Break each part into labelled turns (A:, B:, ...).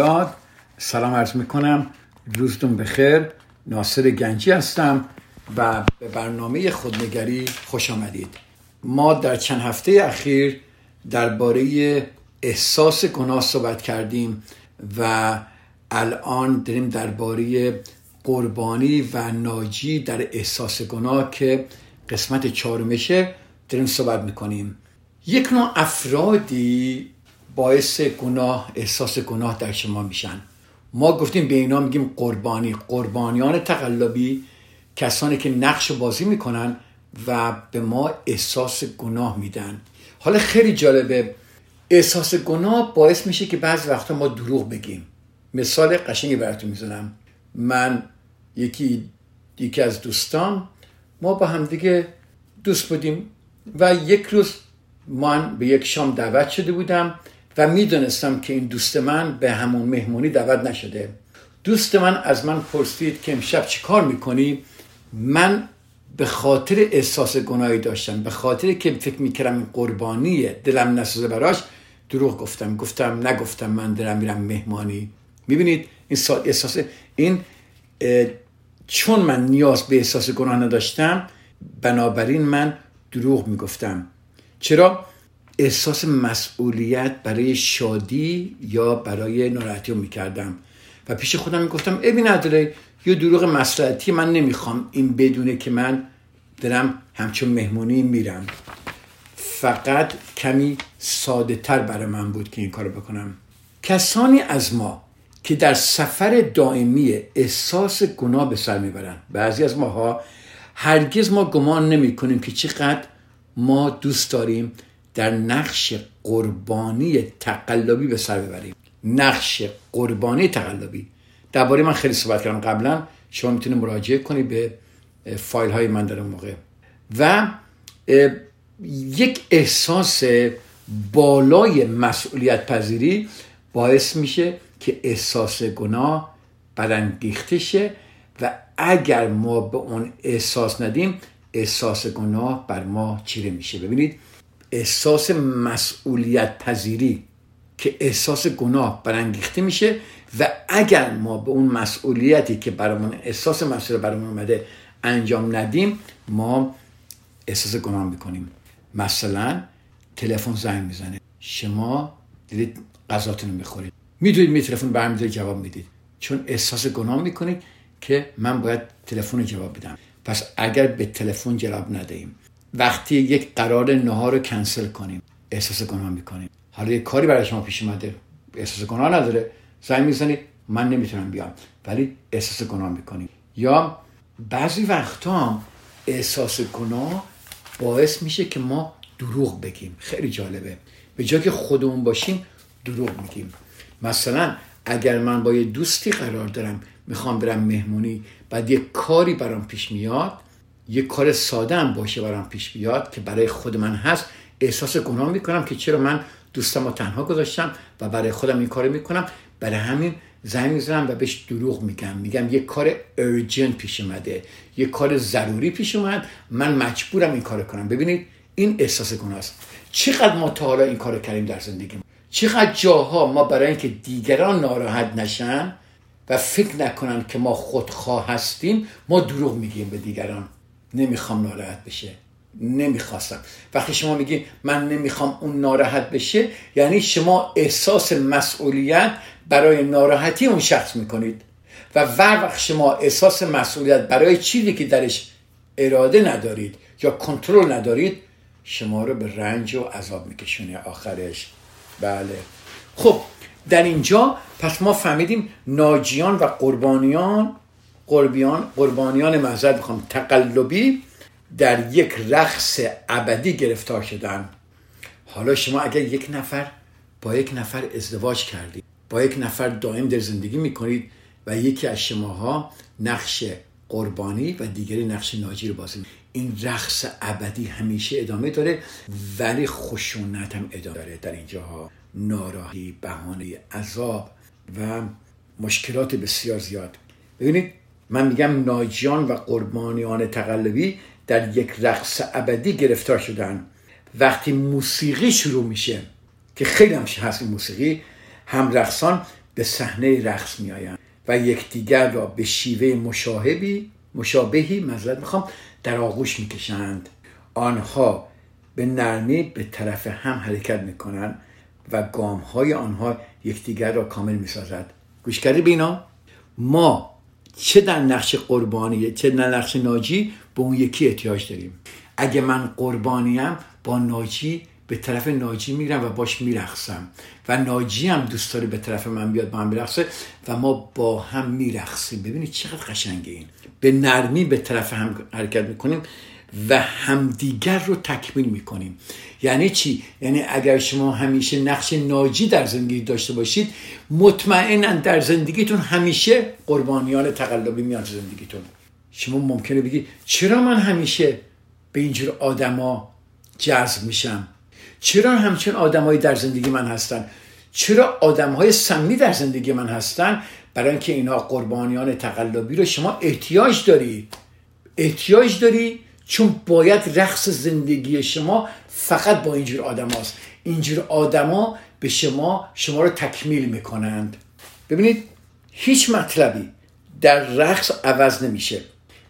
A: بامداد سلام عرض می‌کنم. روزتون بخیر. ناصر گنجی هستم و به برنامه خودنگری خوش آمدید. ما در چند هفته اخیر درباره احساس گناه صحبت کردیم و الان داریم درباره قربانی و ناجی در احساس گناه که قسمت چهارمشه داریم صحبت می‌کنیم. یک نوع افرادی باعث گناه احساس گناه در شما میشن. ما گفتیم به اینا میگیم قربانی. قربانیان تقلبی کسانی که نقش بازی می‌کنن و به ما احساس گناه میدن. حالا خیلی جالبه. احساس گناه باعث میشه که بعضی وقتا ما دروغ بگیم. مثال قشنگی براتون می‌زنم. من یکی یکی از دوستان ما با همدیگه دوست بودیم و یک روز من به یک شام دعوت شده بودم. و می‌دونستم که این دوست من به همون مهمونی دعوت نشده. دوست من از من پرسید که امشب چی کار می‌کنی؟ من به خاطر احساس گناهی داشتم به خاطر که فکر می‌کردم قربانیه دلم نسوزه براش دروغ گفتم. گفتم نگفتم من دارم میرم مهمانی. می‌بینید این احساس این چون من نیاز به احساس گناه نداشتم بنابراین من دروغ می‌گفتم. چرا؟ احساس مسئولیت برای شادی یا برای ناراحتی رو می‌کردم. و پیش خودم می‌گفتم ابی نداره یه دروغ مسئولیتی من نمی‌خوام. این بدونه که من دارم همچون مهمونی میرم. فقط کمی ساده تر برای من بود که این کارو بکنم. کسانی از ما که در سفر دائمی احساس گناه به سر می‌برن. بعضی از ماها هرگز ما گمان نمی کنیم که چقدر ما دوست داریم در نقش قربانی تقلبی به سر ببریم. نقش قربانی تقلبی. درباره من خیلی صحبت کردم قبلا. شما می‌تونید مراجعه کنید به فایل های من در اون موقع. و یک احساس بالای مسئولیت پذیری باعث میشه که احساس گناه برانگیخته شه و اگر ما به اون احساس ندیم احساس گناه بر ما چیره میشه. ببینید احساس مسئولیت پذیری که احساس گناه برانگیخته میشه و اگر ما به اون مسئولیتی که برامون احساس مسئولیت برامون اومده انجام ندیم ما احساس گناه می‌کنیم. مثلا تلفن زنگ می‌زنه. شما دیدید غذاتون می‌خورید. می‌دونید می تلفن برمیدارید جواب می‌دید چون احساس گناه می‌کنید که من باید تلفن جواب بدم. پس اگر به تلفن جواب ندهیم وقتی یک قرار نهار رو کنسل کنیم احساس گناه می‌کنیم. حالا یک کاری برای شما پیش اومده احساس گناه نداره. زنگ می‌زنید من نمی‌تونم بیام. ولی احساس گناه می‌کنیم. یا بعضی وقتا احساس گناه باعث میشه که ما دروغ بگیم. خیلی جالبه. به جای که خودمون باشیم دروغ میگیم. مثلا اگر من با یه دوستی قرار دارم می‌خوام برم مهمونی بعد یه کاری برام پیش میاد یه کار ساده هم باشه برام پیش بیاد که برای خود من هست. احساس گناه می‌کنم که چرا من دوستم رو تنها گذاشتم و برای خودم این کار می‌کنم. برای همین زنگ می‌زنم و بهش دروغ میگم. میگم یه کار ارجنت پیش اومده. یه کار ضروری پیش اومد. من مجبورم این کار کنم. ببینید این احساس گناه است. چقدر ما تا حالا این کار کردیم در زندگی چقدر جاها ما برای اینکه دیگران ناراحت نشن و فکر نکنن که ما خودخواه هستیم ما دروغ میگیم به دیگران. نمی‌خوام ناراحت بشه. نمی‌خواستم. وقتی شما میگی من نمی‌خوام اون ناراحت بشه یعنی شما احساس مسئولیت برای ناراحتی اون شخص می‌کنید. و وقت شما احساس مسئولیت برای چیزی که درش اراده ندارید یا کنترل ندارید شما رو به رنج و عذاب میکشونه. آخرش. بله. خب در اینجا پس ما فهمیدیم ناجیان و قربانیان قربیان قربانیان معذرت می‌خوام. تقلبی در یک رقص ابدی گرفتار شدن. حالا شما اگر یک نفر با یک نفر ازدواج کردید با یک نفر دائم در زندگی می‌کنید و یکی از شماها نقش قربانی و دیگری نقش ناجی رو بازی این رقص ابدی همیشه ادامه داره ولی خشونت هم ادامه داره در اینجاها. ناراحی بهانه عذاب و مشکلات بسیار زیاد. ببینید من میگم ناجیان و قربانیان تقلبی در یک رقص ابدی گرفتار شدن. وقتی موسیقی شروع میشه که خیلی هم هست موسیقی هم رقصان به صحنه رقص میآیند و یکدیگر را به شیوه مشابهی مشابهی مزلت می‌خوام در آغوش می‌کشند. آنها به نرمی به طرف هم حرکت می‌کنند و گام های آنها یکدیگر را کامل می‌سازد. گوش کردی بینا؟ ما چه در نقش قربانی چه در نقش ناجی به اون یکی احتیاج داریم. اگه من قربانیم با ناجی به طرف ناجی میرم و باش میرخصم و ناجی هم دوست داره به طرف من بیاد با هم میرخصه و ما با هم میرخصیم ببینید چقدر قشنگه این. به نرمی به طرف هم حرکت می‌کنیم. و همدیگر رو تکمیل می‌کنیم. یعنی چی؟ یعنی اگر شما همیشه نقش ناجی در زندگی داشته باشید مطمئنا در زندگیتون همیشه قربانیان تقلبی میاد زندگیتون. شما ممکنه بگی چرا من همیشه به اینجور آدما جذب میشم؟ چرا همچون آدمایی در زندگی من هستن؟ چرا آدم های سمی در زندگی من هستن؟ برای اینکه اینا قربانیان تقلبی رو شما احتیاج داری. احتیاج داری چون باید رقص زندگی شما فقط با اینجور آدم هاست. اینجور آدما به شما شما رو تکمیل می‌کنند. ببینید هیچ مطلبی در رقص عوض نمیشه.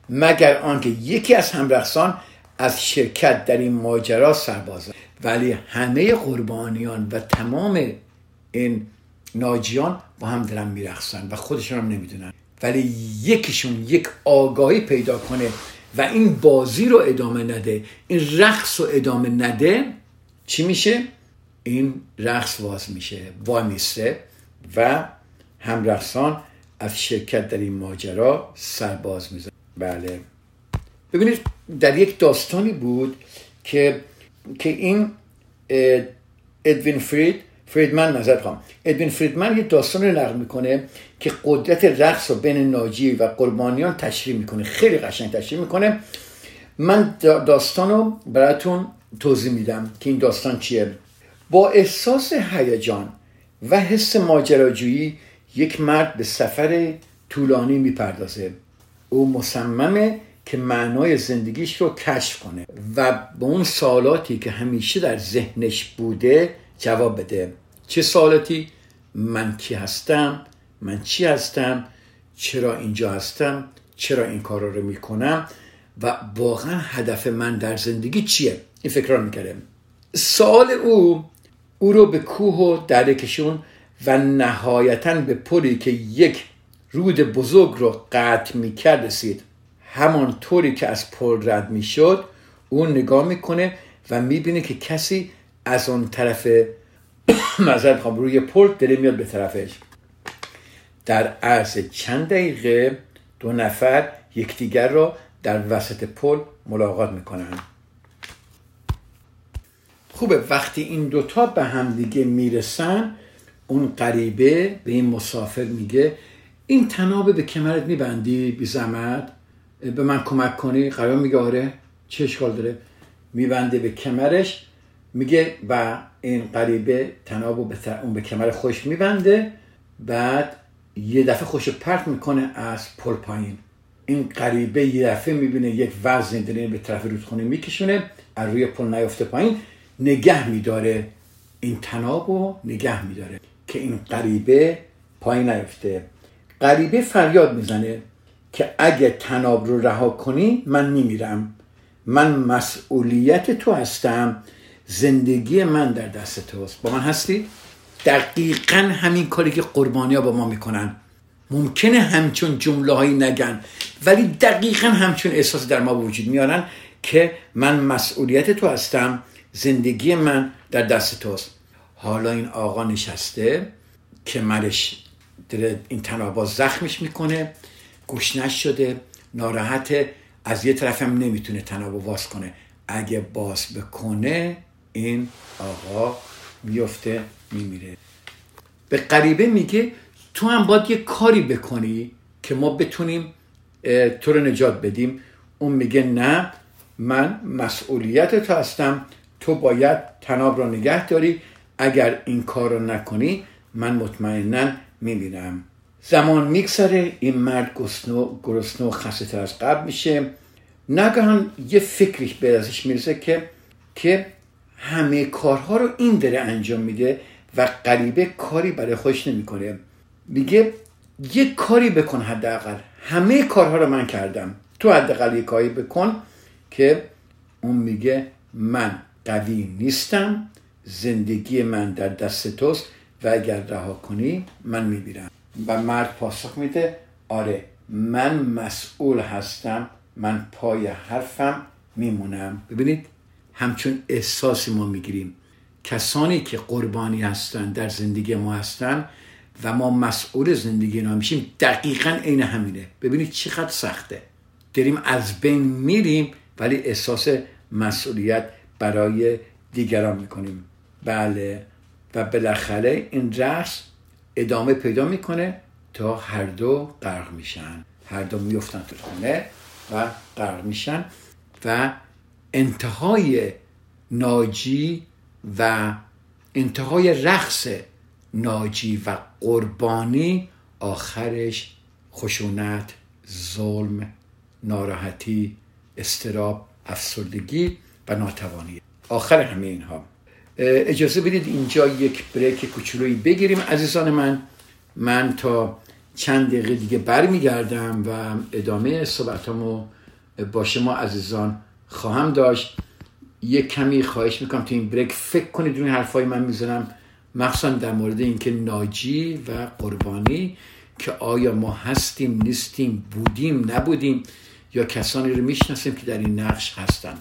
A: مگر آنکه یکی از همرقصان از شرکت در این ماجرا سربازه ولی همه قربانیان و تمام این ناجیان با هم دارن میرخصن و خودشون هم نمی‌دونن. ولی یکیشون یک آگاهی پیدا کنه و این بازی رو ادامه نده این رقص رو ادامه نده چی میشه؟ این رقص واز میشه وای میسته و همرقصان از شرکت در این ماجرا سرباز میزن بله ببینید در یک داستانی بود که که این ادوین فرید فریدمن نظر خواهم. ادوین فریدمن یه داستان رو نقل می‌کنه که قدرت رقص رو بین ناجی و قربانیان تشریح می‌کنه. خیلی قشنگ تشریح می‌کنه. من داستان رو براتون توضیح میدم که این داستان چیه. با احساس هیجان و حس ماجراجویی یک مرد به سفر طولانی می‌پردازه. او مصممه که معنای زندگیش رو کشف کنه و به اون سوالاتی که همیشه در ذهنش بوده جواب بده. چه سوالاتی؟ من کی هستم؟ من چی هستم؟ چرا اینجا هستم؟ چرا این کار رو می‌کنم؟ و واقعا هدف من در زندگی چیه؟ این فکر رو می‌کرده سوال او او رو به کوه و دره کشون و نهایتا به پلی که یک رود بزرگ رو قطع می‌کرد رسید. همان طوری که از پل رد می‌شد اون نگاه می‌کنه و می‌بینه که کسی از اون طرف مذهب خواهم روی پل داره میاد به طرفش. در عرض چند دقیقه دو نفر یکدیگر را در وسط پل ملاقات می‌کنن. خوبه وقتی این دوتا به هم دیگه می‌رسن اون غریبه به این مسافر میگه این تنابه به کمرت میبندی بی زحمت؟ به من کمک کنی؟ قرار میگه آره. چه اشکال داره؟ میبنده به کمرش میگه و این قریبه تناب به اون به کمر خوش میبنده بعد یه دفعه خوش پرت می‌کنه از پل پایین. این قریبه یه دفعه می‌بینه یک وزن داره به طرف رودخونه میکشونه از روی پل نیفته پایین. نگه میداره این تناب رو نگه میداره که این قریبه پایین نیفته قریبه فریاد می‌زنه که اگه تناب رو رها کنی من میمیرم. من مسئولیت تو هستم. زندگی من در دست توست. با من هستی؟ دقیقا همین کاری که قربانی ها با ما می‌کنن. ممکنه همچون جمله هایی نگن ولی دقیقا همچون احساس در ما وجود میارن که من مسئولیت تو هستم زندگی من در دست توست. حالا این آقا نشسته که مرش این تنابا زخمش می‌کنه گشنش شده ناراحت از یه طرف هم نمی‌تونه تناب باز کنه. اگه باز بکنه این آقا میفته میمیره. به غریبه میگه تو هم باید یه کاری بکنی که ما بتونیم تو رو نجات بدیم. اون میگه نه من مسئولیت تو هستم تو باید تناب را نگه داری. اگر این کار رو نکنی من مطمئنا می‌بینم زمان میگذره این مرد گرسنه و خسته تر از قبل میشه. نگهان یه فکری به ازش می‌رسه که که همه کارها رو این داره انجام میده و غریبه کاری برای خودش نمی‌کنه. میگه یه کاری بکن حداقل. همه کارها رو من کردم. تو حداقل یه کاری بکن که اون میگه من قوی نیستم زندگی من در دست توست و اگر رها کنی من میبیرم و مرد پاسخ میده آره من مسئول هستم من پای حرفم میمونم. ببینید همچون احساسی ما می‌گیریم. کسانی که قربانی هستن در زندگی ما هستن و ما مسئول زندگی اینا میشیم دقیقا عین همینه. ببینید چقدر سخته. داریم از بین میریم ولی احساس مسئولیت برای دیگران می‌کنیم. بله. و بالاخره این رقص ادامه پیدا می‌کنه تا هر دو غرق میشن. هر دو میفتن تو خونه و غرق میشن. و انتهای ناجی و انتهای رقص ناجی و قربانی آخرش خشونت ظلم ناراحتی استراب افسردگی و ناتوانی. آخر همه اینها. اجازه بدید اینجا یک بریک کوچولویی بگیریم. عزیزان من من تا چند دقیقه دیگه برمیگردم و ادامه صحبتامو با شما عزیزان خواهم داشت. یک کمی خواهش می‌کنم تو این بریک فکر کنید روی حرفای من می‌زنم. مخصوصا در مورد اینکه ناجی و قربانی که آیا ما هستیم نیستیم بودیم نبودیم یا کسانی رو می‌شناسیم که در این نقش هستن.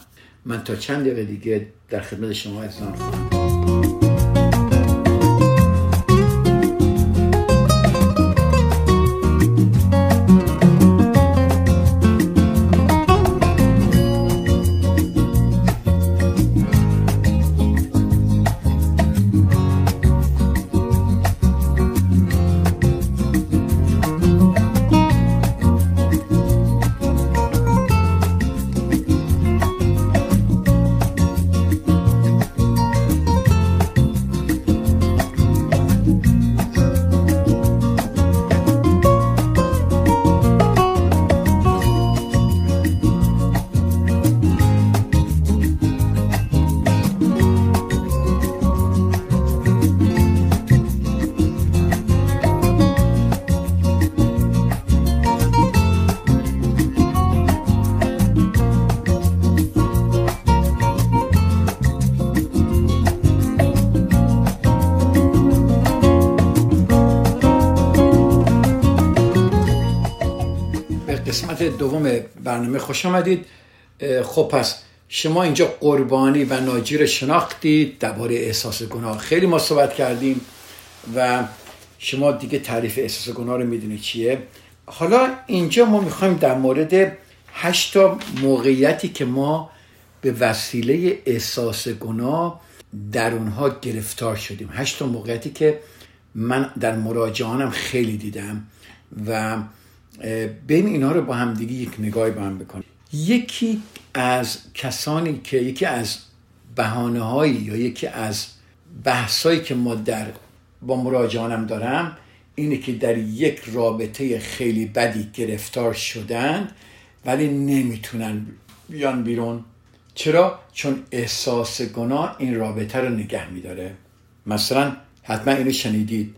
A: من تا چند دقیقه دیگه در خدمت شما عزیزان خواهم دوم برنامه خوش آمدید. خب پس شما اینجا قربانی و ناجی رو شناختید درباره احساس گناه. خیلی ما صحبت کردیم و شما دیگه تعریف احساس گناه رو می‌دونید چیه. حالا اینجا ما می‌خوایم در مورد هشتا موقعیتی که ما به وسیله احساس گناه در اونها گرفتار شدیم. هشتا موقعیتی که من در مراجعانم خیلی دیدم و بین اینا رو با هم دیگه یک نگاهی با هم بکنیم. یکی از کسانی که یکی از بهانه هایی یا یکی از بحثایی که ما در با مراجعانم دارم اینه که در یک رابطه خیلی بدی گرفتار شدن ولی نمی‌تونن بیان بیرون. چرا؟ چون احساس گناه این رابطه رو نگه میداره. مثلا حتما اینو شنیدید.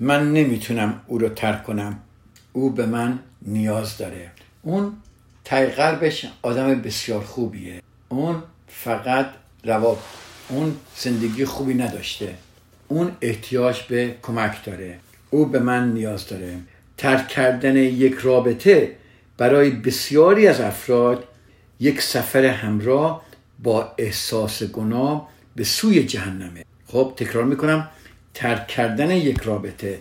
A: من نمی‌تونم او رو ترک کنم. او به من نیاز داره. اون تای قلبش آدم بسیار خوبیه. اون فقط رواب اون زندگی خوبی نداشته. اون احتیاج به کمک داره. او به من نیاز داره. ترک کردن یک رابطه برای بسیاری از افراد یک سفر همراه با احساس گناه به سوی جهنمه. خب تکرار می‌کنم ترک کردن یک رابطه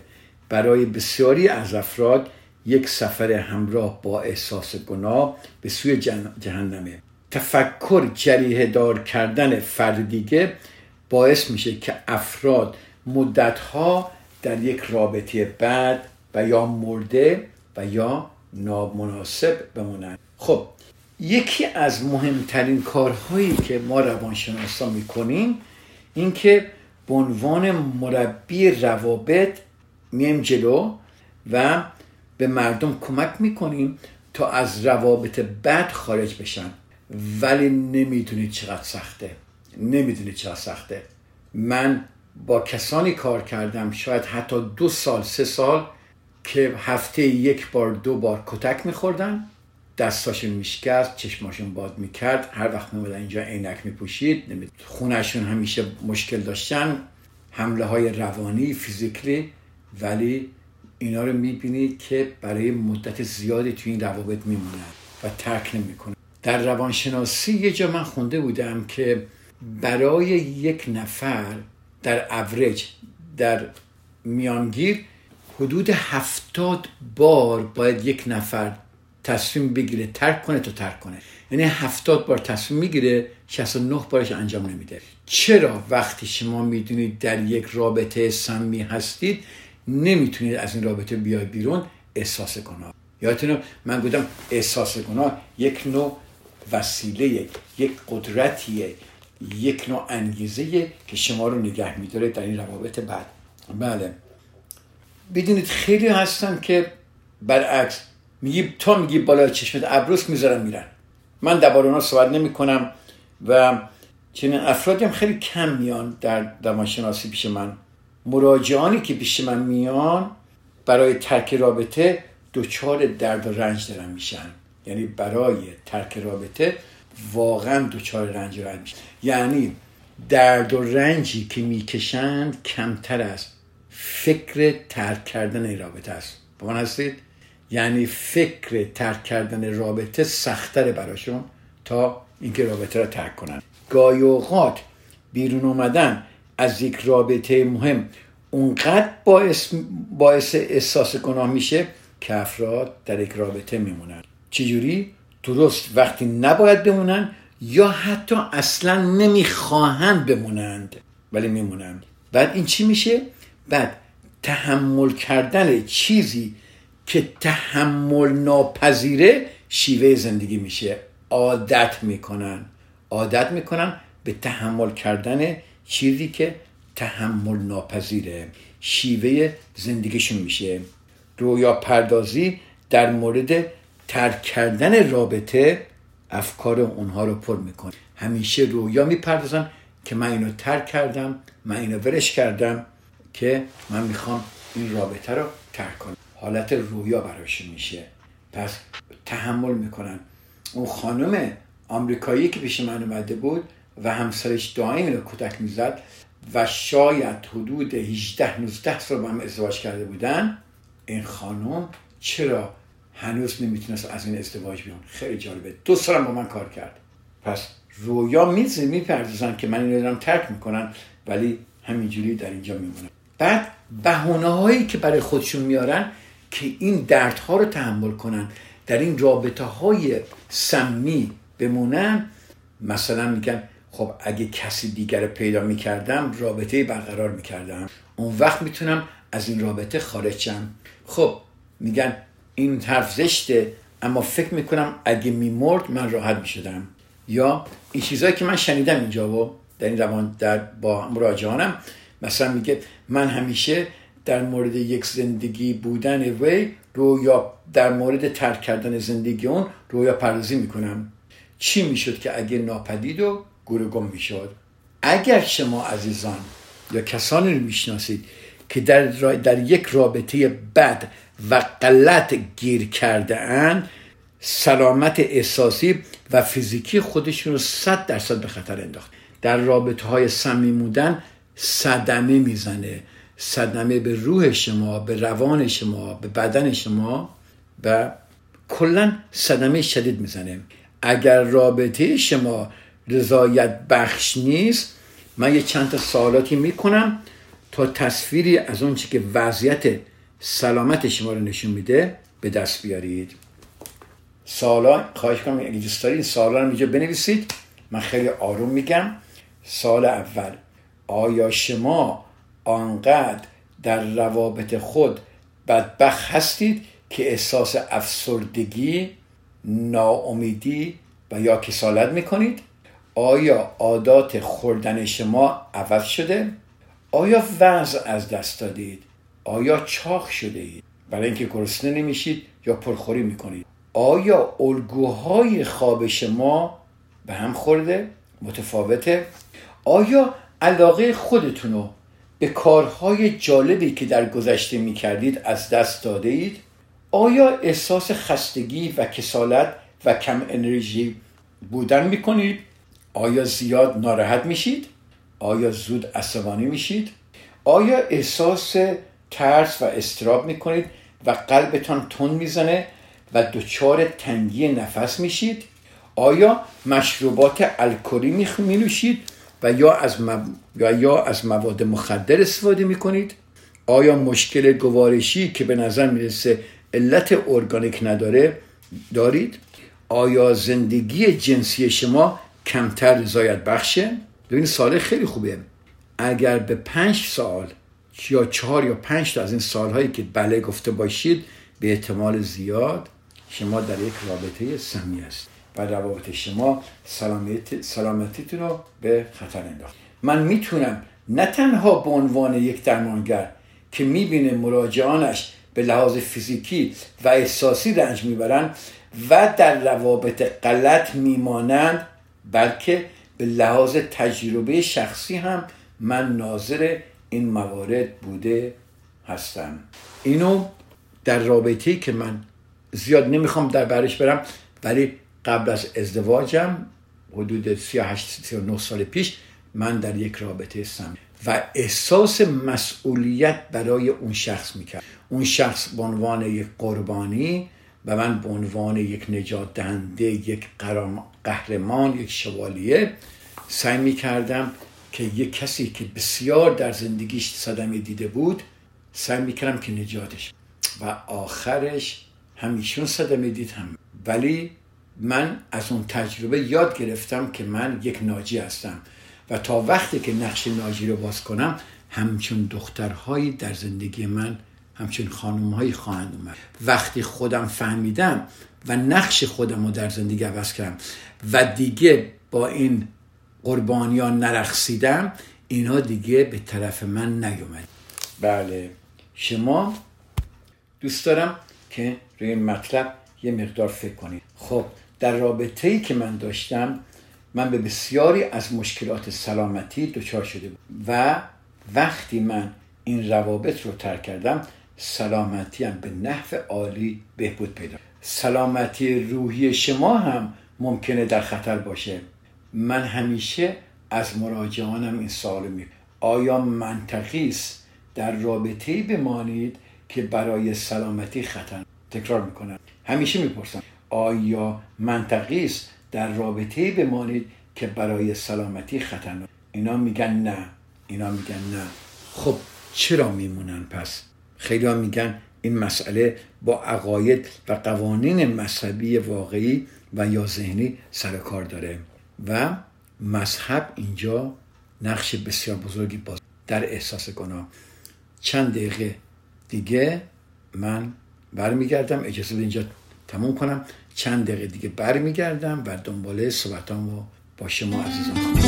A: برای بسیاری از افراد یک سفر همراه با احساس گناه به سوی جهنمه. تفکر جریه دار کردن فرد دیگه باعث میشه که افراد مدتها در یک رابطه بد و یا مرده و یا نامناسب بمونن. خب یکی از مهمترین کارهایی که ما روانشناسا می‌کنیم این که به عنوان مربی روابط میم جلو و به مردم کمک می‌کنیم تا از روابط بد خارج بشن. ولی نمی‌دونید چقدر سخته. نمی‌دونید چقدر سخته. من با کسانی کار کردم شاید حتی دو سال سه سال که هفته یک بار دو بار کتک میخوردن. دستاشون میشکست چشماشون باد می‌کرد. هر وقت میمدن اینجا عینک میپوشید خونشون همیشه مشکل داشتن. حمله های روانی فیزیکلی ولی اینا رو می‌بینید که برای مدت زیادی توی این روابط میمونن و ترک نمی‌کنن. در روانشناسی یه جا من خونده بودم که برای یک نفر در اوریج در میانگیر حدود هفتاد بار باید یک نفر تصمیم بگیره ترک کنه تا ترک کنه. یعنی هفتاد بار تصمیم می‌گیره 69 بارش انجام نمیده. چرا وقتی شما می‌دونید در یک رابطه سمی هستید نمی‌تونید از این رابطه بیاید بیرون احساس گناه. یادتونه من گفتم احساس گناه یک نوع وسیله یک قدرتیه یک نوع انگیزه که شما رو نگه میداره در این روابط بعد. بله. بدونید خیلی هستن که برعکس میگی تا میگی بالا چشمت ابروس می‌ذارن میرن. من درباره اونا صحبت نمی کنم و چنین افرادی هم خیلی کم میان در روانشناسی پیش من. مراجعانی که پیش من میان برای ترک رابطه دچار درد و رنج دارن میشن. یعنی برای ترک رابطه واقعا دچار رنج و رنج. یعنی درد و رنجی که می‌کشند کمتر از فکر ترک کردن رابطه است. با من هستید؟ یعنی فکر ترک کردن رابطه سختره براشون تا اینکه رابطه را ترک کنن. گاهی اوقات بیرون اومدن از یک رابطه مهم. اونقدر باعث, باعث احساس گناه میشه که افراد در یک رابطه میمونن. چجوری؟ درست وقتی نباید بمونن یا حتی اصلا نمی‌خواهند بمونند ولی میمونند. بعد این چی میشه؟ بعد تحمل کردن چیزی که تحمل ناپذیره شیوه زندگی میشه. عادت می‌کنن. عادت می‌کنن به تحمل کردن چیزی که تحمل ناپذیره شیوه زندگیشون میشه. رویا پردازی در مورد ترک کردن رابطه افکار اونها رو پر می‌کنه. همیشه رویا می‌پردازن که من اینو ترک کردم من اینو ورش کردم که من می‌خوام این رابطه رو ترک کنم. حالت رویا براشون میشه. پس تحمل می‌کنن. اون خانم آمریکایی که پیش من اومده بود و همسرش دائم رو کتک می‌زد و شاید حدود 18 19 سال با هم ازدواج کرده بودن. این خانم چرا هنوز نمی‌تونست از این ازدواج بیان خیلی جالبه. دو سال با من کار کرد. پس رویا میزه می‌پردازن که من این ترک می‌کنن ولی همینجوری در اینجا میمونن بعد بهونه هایی که برای خودشون میارن که این دردها رو تحمل کنن در این رابطه های سمی بمونن مثلا میگن خب اگه کسی دیگر پیدا می‌کردم رابطه برقرار می‌کردم. اون وقت می‌تونم از این رابطه خارج شم. خب میگن این حرف زشته اما فکر می‌کنم اگه میمرد من راحت می‌شدم. یا این چیزهایی که من شنیدم اینجا و در این روان در با مراجعانم مثلا میگه من همیشه در مورد یک زندگی بودن وی رویا در مورد ترک کردن زندگی اون رویا پردازی می‌کنم. چی می‌شد که اگه ناپدید و گم می‌شد. اگر شما عزیزان یا کسانی رو می‌شناسید که در, در یک رابطه بد و غلط گیر کرده اند سلامت احساسی و فیزیکی خودشون رو صد درصد به خطر انداخت. در رابطه های سمیمودن صدمه می‌زنه. صدمه به روح شما به روان شما به بدن شما و کلا صدمه شدید می‌زنه. اگر رابطه شما رضایت بخش نیست من یه چند تا سوالاتی می‌کنم تا تصویری از اون که وضعیت سلامت شما رو نشون میده به دست بیارید. سالا خواهش کنم اگه دوست دارید سالا رو اینجا بنویسید. من خیلی آروم میگم. سال اول آیا شما آنقدر در روابط خود بدبخت هستید که احساس افسردگی ناامیدی و یا کسالت می‌کنید؟ آیا عادات خوردن شما عوض شده؟ آیا وضع از دست دادید؟ آیا چاق شده اید؟ برای اینکه گرسنه نمیشید یا پرخوری می‌کنید. آیا الگوهای خواب شما به هم خورده؟ متفاوته. آیا علاقه خودتون رو به کارهای جالبی که در گذشته می‌کردید از دست داده اید؟ آیا احساس خستگی و کسالت و کم انرژی بودن می‌کنید؟ آیا زیاد ناراحت میشید؟ آیا زود عصبانی میشید؟ آیا احساس ترس و استراب می‌کنید و قلبتان تون می‌زنه و دچار تنگی نفس میشید؟ آیا مشروبات الکلی می نوشید و یا از, یا, یا از مواد مخدر استفاده می‌کنید؟ آیا مشکل گوارشی که به نظر می‌رسه علت ارگانیک نداره دارید؟ آیا زندگی جنسی شما کمتر رضایت بخشه. ببین سال خیلی خوبه اگر به پنج سال یا چهار یا پنج تا از این سالهایی که بله گفته باشید به احتمال زیاد شما در یک رابطه سمی است و روابط شما سلامت سلامتیتون رو به خطر انداخت. من می‌تونم نه تنها به عنوان یک درمانگر که می‌بینه مراجعانش به لحاظ فیزیکی و احساسی رنج می‌برن و در روابط غلط میمانند بلکه به لحاظ تجربه شخصی هم من ناظر این موارد بوده هستم. اینو در رابطه که من زیاد نمی‌خوام در برش برم ولی قبل از ازدواجم حدود 38 39 سال پیش من در یک رابطه هستم. و احساس مسئولیت برای اون شخص می‌کرد اون شخص به عنوان یک قربانی و من به عنوان یک نجات دهنده یک قهرمان یک شوالیه سعی می‌کردم که یک کسی که بسیار در زندگیش صدمه دیده بود سعی می‌کردم که نجاتش. و آخرش همیشون صدمه دید هم ولی من از اون تجربه یاد گرفتم که من یک ناجی هستم و تا وقتی که نقش ناجی رو باز کنم همچون دخترهایی در زندگی من همچون خانمهایی خواهند اومد. وقتی خودم فهمیدم و نقش خودم رو در زندگی عوض کردم و دیگه با این قربانیان نرخصیدم اینا دیگه به طرف من نیومد. بله شما دوست دارم که روی این مطلب یه مقدار فکر کنید. خب در رابطه ای که من داشتم من به بسیاری از مشکلات سلامتی دچار شده و وقتی من این روابط رو ترک کردم سلامتیم به نحو عالی بهبود پیدا سلامتی روحی شما هم ممکنه در خطر باشه. من همیشه از مراجعانم این سوال می آیا منطقی است در رابطه بمانید که برای سلامتی خطر؟ تکرار می‌کنم. همیشه می‌پرسم. آیا منطقی است در رابطه بمانید که برای سلامتی خطرناک اینا میگن نه. اینا میگن نه. خب چرا میمونن پس؟ خیلی ها میگن این مسئله با عقاید و قوانین مذهبی واقعی و یا ذهنی سر کار داره. و مذهب اینجا نقش بسیار بزرگی باز در احساس گناه چند دقیقه دیگه من برمیگردم. اجازه اینجا تموم کنم. چند دقیقه دیگه برمیگردم و دنباله صحبتام رو با شما عزیزان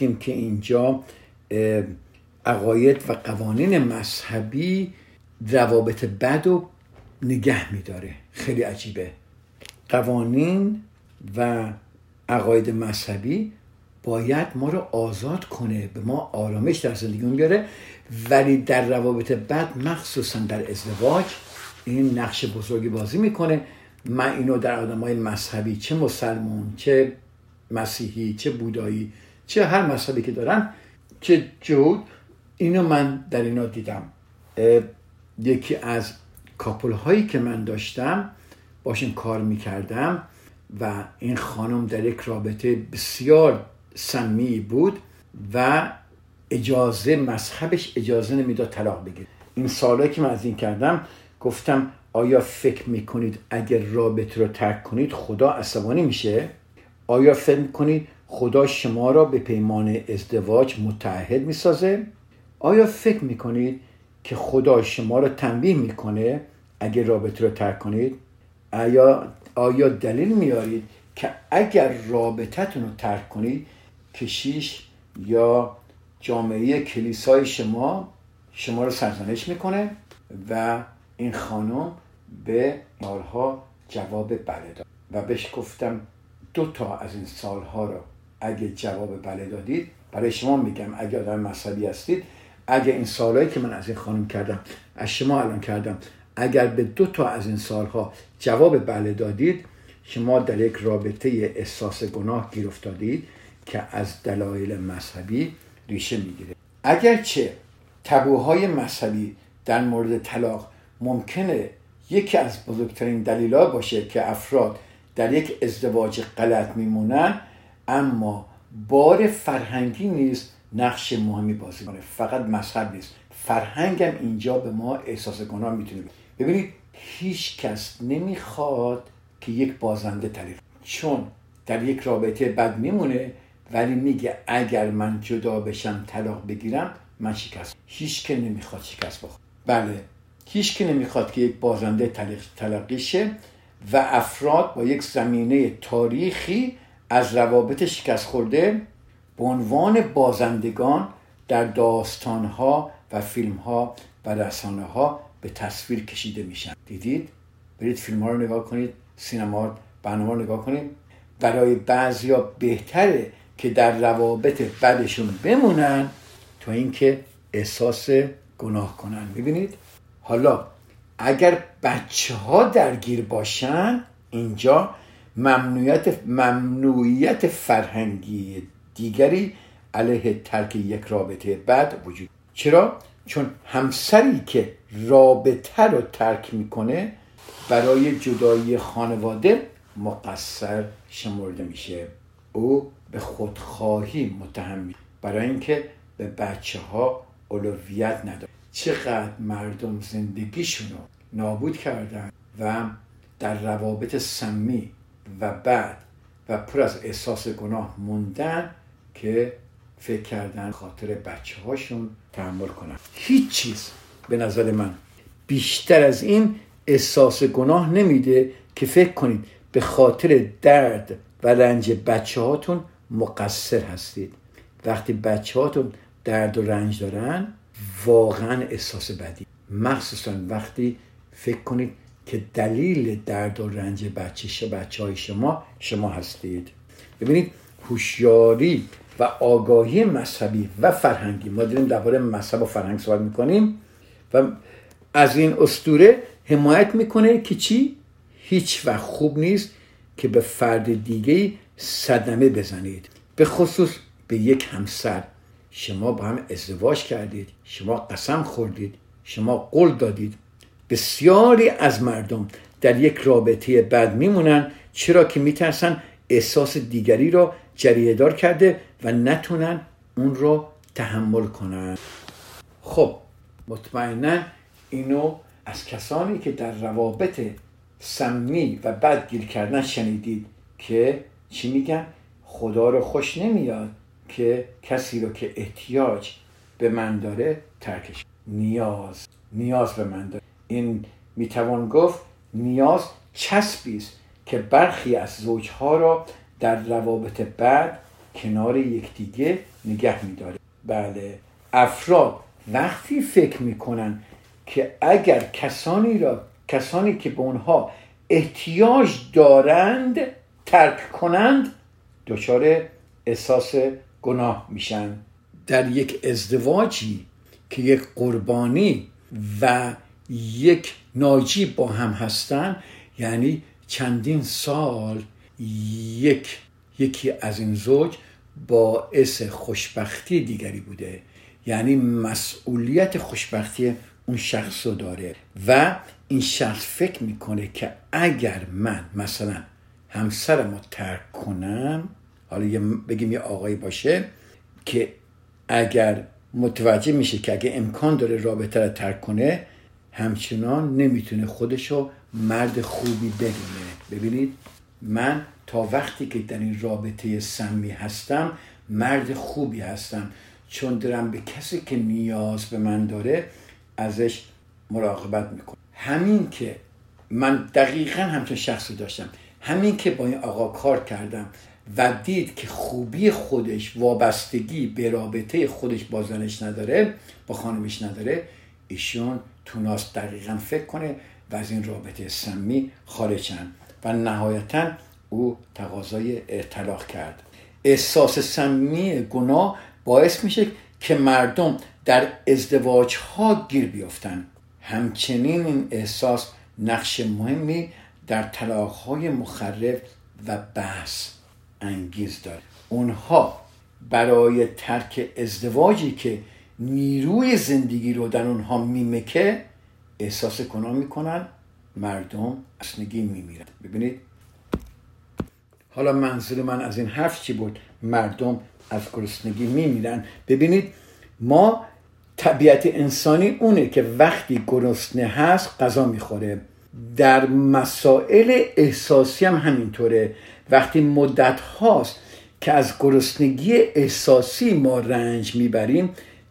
A: گفتیم که اینجا عقاید و قوانین مذهبی روابط بد و نگه میداره. خیلی عجیبه. قوانین و عقاید مذهبی باید ما رو آزاد کنه به ما آرامش در زندگی بیاره. ولی در روابط بد مخصوصا در ازدواج این نقش بزرگی بازی می‌کنه. من اینو در آدم های مذهبی چه مسلمون چه مسیحی چه بودایی چه هر مذهبی که دارن چه جود اینو من در اینا دیدم. یکی از کاپل هایی که من داشتم باشون کار می‌کردم و این خانم در یک رابطه بسیار سمی بود و اجازه مذهبش اجازه نمی‌داد طلاق بگیر این سالهایی که من از این کردم گفتم آیا فکر می‌کنید اگر رابطه رو ترک کنید خدا عصبانی میشه؟ آیا فکر می‌کنید خدا شما را به پیمان ازدواج متعهد می‌سازه. آیا فکر می‌کنید که خدا شما را تنبیه می‌کنه اگر رابطه رو ترک کنید؟ آیا, آیا دلیل میارید که اگر رابطتون رو ترک کنید کشیش یا جامعه کلیسای شما شما رو سرزنش می‌کنه و این خانم به سالها جواب بله داد و بهش گفتم دو تا از این سالها رو اگه جواب بله دادید برای شما میگم اگه آدم مذهبی هستید اگه این سالهایی که من از این خانم کردم از شما الان کردم اگر به دو تا از این سالها جواب بله دادید شما در یک رابطه احساس گناه گیر افتادید که از دلایل مذهبی ریشه می‌گیره اگرچه تبوهای مذهبی در مورد طلاق ممکنه یکی از بزرگترین دلیلا باشه که افراد در یک ازدواج غلط میمونن اما بار فرهنگی نیست نقش مهمی بازی کنه فقط مذهب نیست. فرهنگم اینجا به ما احساس گناه می‌تونه ببینید هیچ کس نمی‌خواد که یک بازنده طریق چون در یک رابطه بد میمونه ولی میگه اگر من جدا بشم طلاق بگیرم من شکست. هیچ که نمی‌خواد شکست بخواد بله. هیچ که نمی‌خواد که یک بازنده تلقی شه و افراد با یک زمینه تاریخی از روابط شکست خورده به عنوان بازندگان در داستانها و فیلمها و رسانه ها به تصویر کشیده میشن. دیدید؟ برید فیلم ها رو نگاه کنید سینما برنامه رو نگاه کنید. برای بعضیا بهتره که در روابط بدشون بمونن تا اینکه احساس گناه کنن. ببینید حالا اگر بچه ها درگیر باشن اینجا ممنوعیت, ممنوعیت فرهنگی دیگری علیه ترک یک رابطه بد وجود چرا؟ چون همسری که رابطه رو ترک می‌کنه برای جدایی خانواده مقصر شمرده میشه او به خودخواهی متهم برای اینکه به بچه ها اولویت نداره چقدر مردم زندگیشونو نابود کردن و در روابط سمی و بعد و پر از احساس گناه موندن که فکر کردن خاطر بچه هاشون تحمل کنن. هیچ چیز به نظر من بیشتر از این احساس گناه نمیده که فکر کنید به خاطر درد و رنج بچه هاتون مقصر هستید. وقتی بچه هاتون درد و رنج دارن واقعا احساس بدی. مخصوصا وقتی فکر کنید که دلیل درد و رنج بچه بچه های شما شما هستید. ببینید هوشیاری و آگاهی مذهبی و فرهنگی ما داریم درباره مذهب و فرهنگ صحبت می‌کنیم و از این استوره حمایت می‌کنه که چی؟ هیچ وقت خوب نیست که به فرد دیگه صدمه بزنید. به خصوص به یک همسر. شما با هم ازدواج کردید شما قسم خوردید شما قول دادید. بسیاری از مردم در یک رابطه بد میمونن چرا که میترسن احساس دیگری را جریه دار کرده و نتونن اون رو تحمل کنن. خب مطمئنا اینو از کسانی که در روابط سمی و بد گیر کردن شنیدید که چی میگن؟ خدا رو خوش نمیاد که کسی رو که احتیاج به من داره ترکش. نیاز. نیاز به من داره. این می‌توان گفت نیاز چسبی است که برخی از زوجها را در روابط بعد کنار یکدیگه نگه میداره بله افراد وقتی فکر می‌کنن که اگر کسانی را کسانی که به اونها احتیاج دارند ترک کنند دچار احساس گناه میشن. در یک ازدواجی که یک قربانی و یک ناجی با هم هستن یعنی چندین سال یک یکی از این زوج باعث خوشبختی دیگری بوده. یعنی مسئولیت خوشبختی اون شخص رو داره. و این شخص فکر می‌کنه که اگر من مثلا همسرم رو ترک کنم حالا بگیم یه آقایی باشه که اگر متوجه میشه که اگه امکان داره رابطه رو ترک کنه همچنان نمی‌تونه خودشو مرد خوبی بدونه ببینید من تا وقتی که در این رابطه سمی هستم مرد خوبی هستم. چون دارم به کسی که نیاز به من داره ازش مراقبت می‌کنم همین که من دقیقا همچون شخصی داشتم. همین که با این آقا کار کردم و دید که خوبی خودش وابستگی به رابطه خودش با زنش نداره با خانمش نداره ایشون توناست دقیقا فکر کنه و از این رابطه سمی خارجن. و نهایتا او تقاضای طلاق کرد. احساس سمی گناه باعث میشه که مردم در ازدواج ها گیر بیافتن. همچنین این احساس نقش مهمی در طلاق های مخرب و بحث انگیز داره اونها برای ترک ازدواجی که نیروی زندگی رو در اونها میمکه احساس گناه می‌کنن مردم اسنگی میمیرن. ببینید؟ حالا منظور من از این حرف چی بود؟ مردم از گرسنگی میمیرن. ببینید ما طبیعت انسانی اونه که وقتی گرسنه هست غذا می‌خوره. در مسائل احساسی هم همینطوره. وقتی مدت هاست که از گرسنگی احساسی ما رنج می‌بریم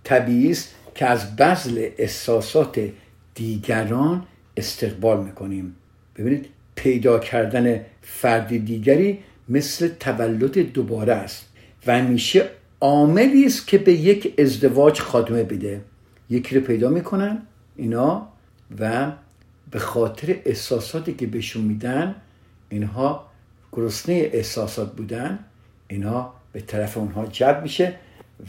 A: طبیعی است که از بذل احساسات دیگران استقبال می‌کنیم. ببینید پیدا کردن فردی دیگری مثل تولد دوباره است و همیشه عاملی است که به یک ازدواج خاتمه بده. یکی رو پیدا می‌کنن اینا و به خاطر احساساتی که بهشون میدن اینها گرسنه احساسات بودن اینها به طرف اونها جلب میشه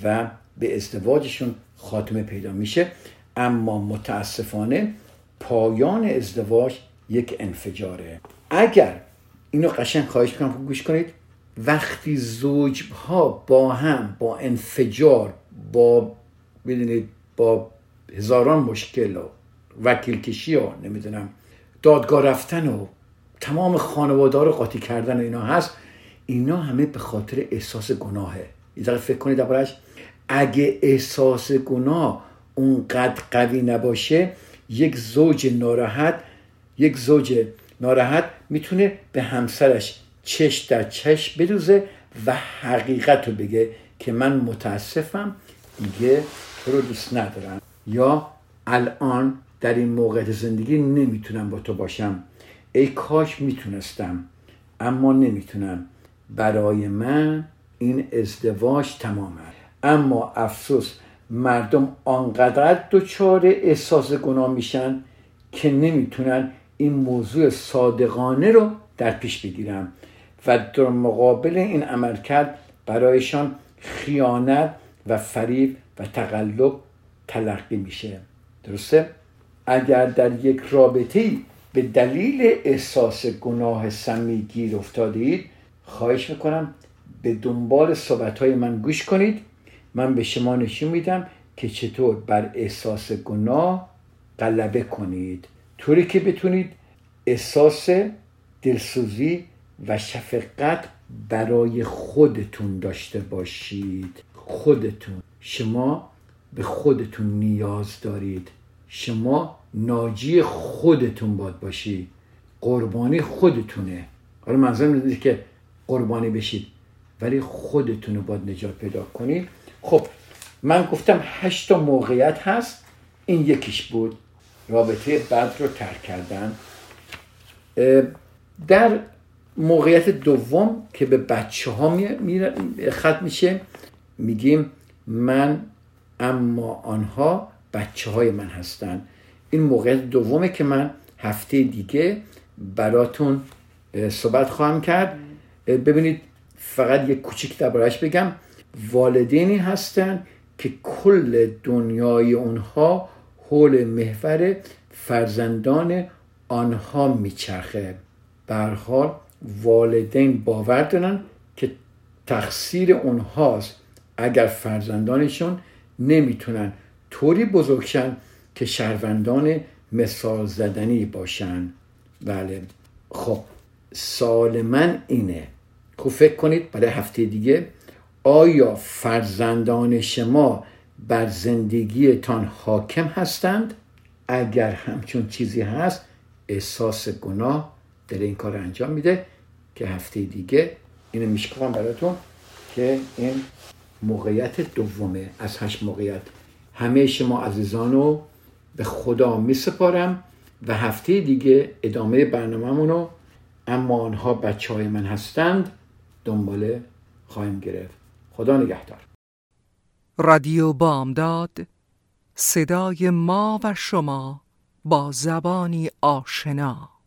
A: و به ازدواجشون خاتمه پیدا میشه. اما متاسفانه پایان ازدواج یک انفجاره. اگر اینو قشنگ خواهش می‌کنم گوش کنید وقتی زوج ها با هم با انفجار با بدونید با هزاران مشکل و وکیل کشی و نمی‌دونم دادگاه رفتن و تمام خانواده رو قاطی کردن و اینا هست اینا همه به خاطر احساس گناهه. یه فکر کنید دربارش. اگه احساس گناه اونقدر قوی نباشه یک زوج ناراحت یک زوج ناراحت می‌تونه به همسرش چش در چش بدوزه و حقیقت رو بگه که من متاسفم دیگه تو رو دوست ندارم. یا الان در این موقع زندگی نمی‌تونم با تو باشم. ای کاش می‌تونستم اما نمی‌تونم. برای من این ازدواج تمامه اما افسوس مردم آنقدر دچار احساس گناه میشن که نمی‌تونن این موضوع صادقانه رو در پیش بگیرن و در مقابل این عمل کرد برایشان خیانت و فریب و تقلب تلقی میشه درسته؟ اگر در یک رابطه به دلیل احساس گناه سمی گیر افتادید خواهش می‌کنم به دنبال صحبت های من گوش کنید من به شما نشون میدم که چطور بر احساس گناه غلبه کنید. طوری که بتونید احساس دلسوزی و شفقت برای خودتون داشته باشید. خودتون. شما به خودتون نیاز دارید. شما ناجی خودتون باد باشید. قربانی خودتونه. حالا منظور نیست که قربانی بشید ولی خودتون رو باید نجات پیدا کنید. خب من گفتم هشت موقعیت هست. این یکیش بود. رابطه بد رو ترک کردن. در موقعیت دوم که به بچه ها خط میشه میگیم من اما آنها بچه های من هستند این موقع دومه که من هفته دیگه براتون صحبت خواهم کرد. ببینید فقط یک کوچیک دربارهش بگم. والدینی هستن که کل دنیای اونها حول محور فرزندان آنها میچرخه. بر حال والدین باور دارن که تقصیر اونهاست. اگر فرزندانشون نمی‌تونن طوری بزرگشن که شهروندان مثال زدنی باشن. بله. خب سال من اینه. خب فکر کنید برای هفته دیگه آیا فرزندان شما بر زندگیتان حاکم هستند؟ اگر همچون چیزی هست احساس گناه در این کار انجام میده که هفته دیگه اینو میشکفم براتون که این موقعیت دومه از هشت موقعیت. همه شما عزیزان رو به خدا میسپارم و هفته دیگه ادامه برنامه رو اما آنها بچه های من هستند دنباله خواهیم گرفت. خدا نگهدار.
B: رادیو بامداد صدای ما و شما با زبانی آشنا.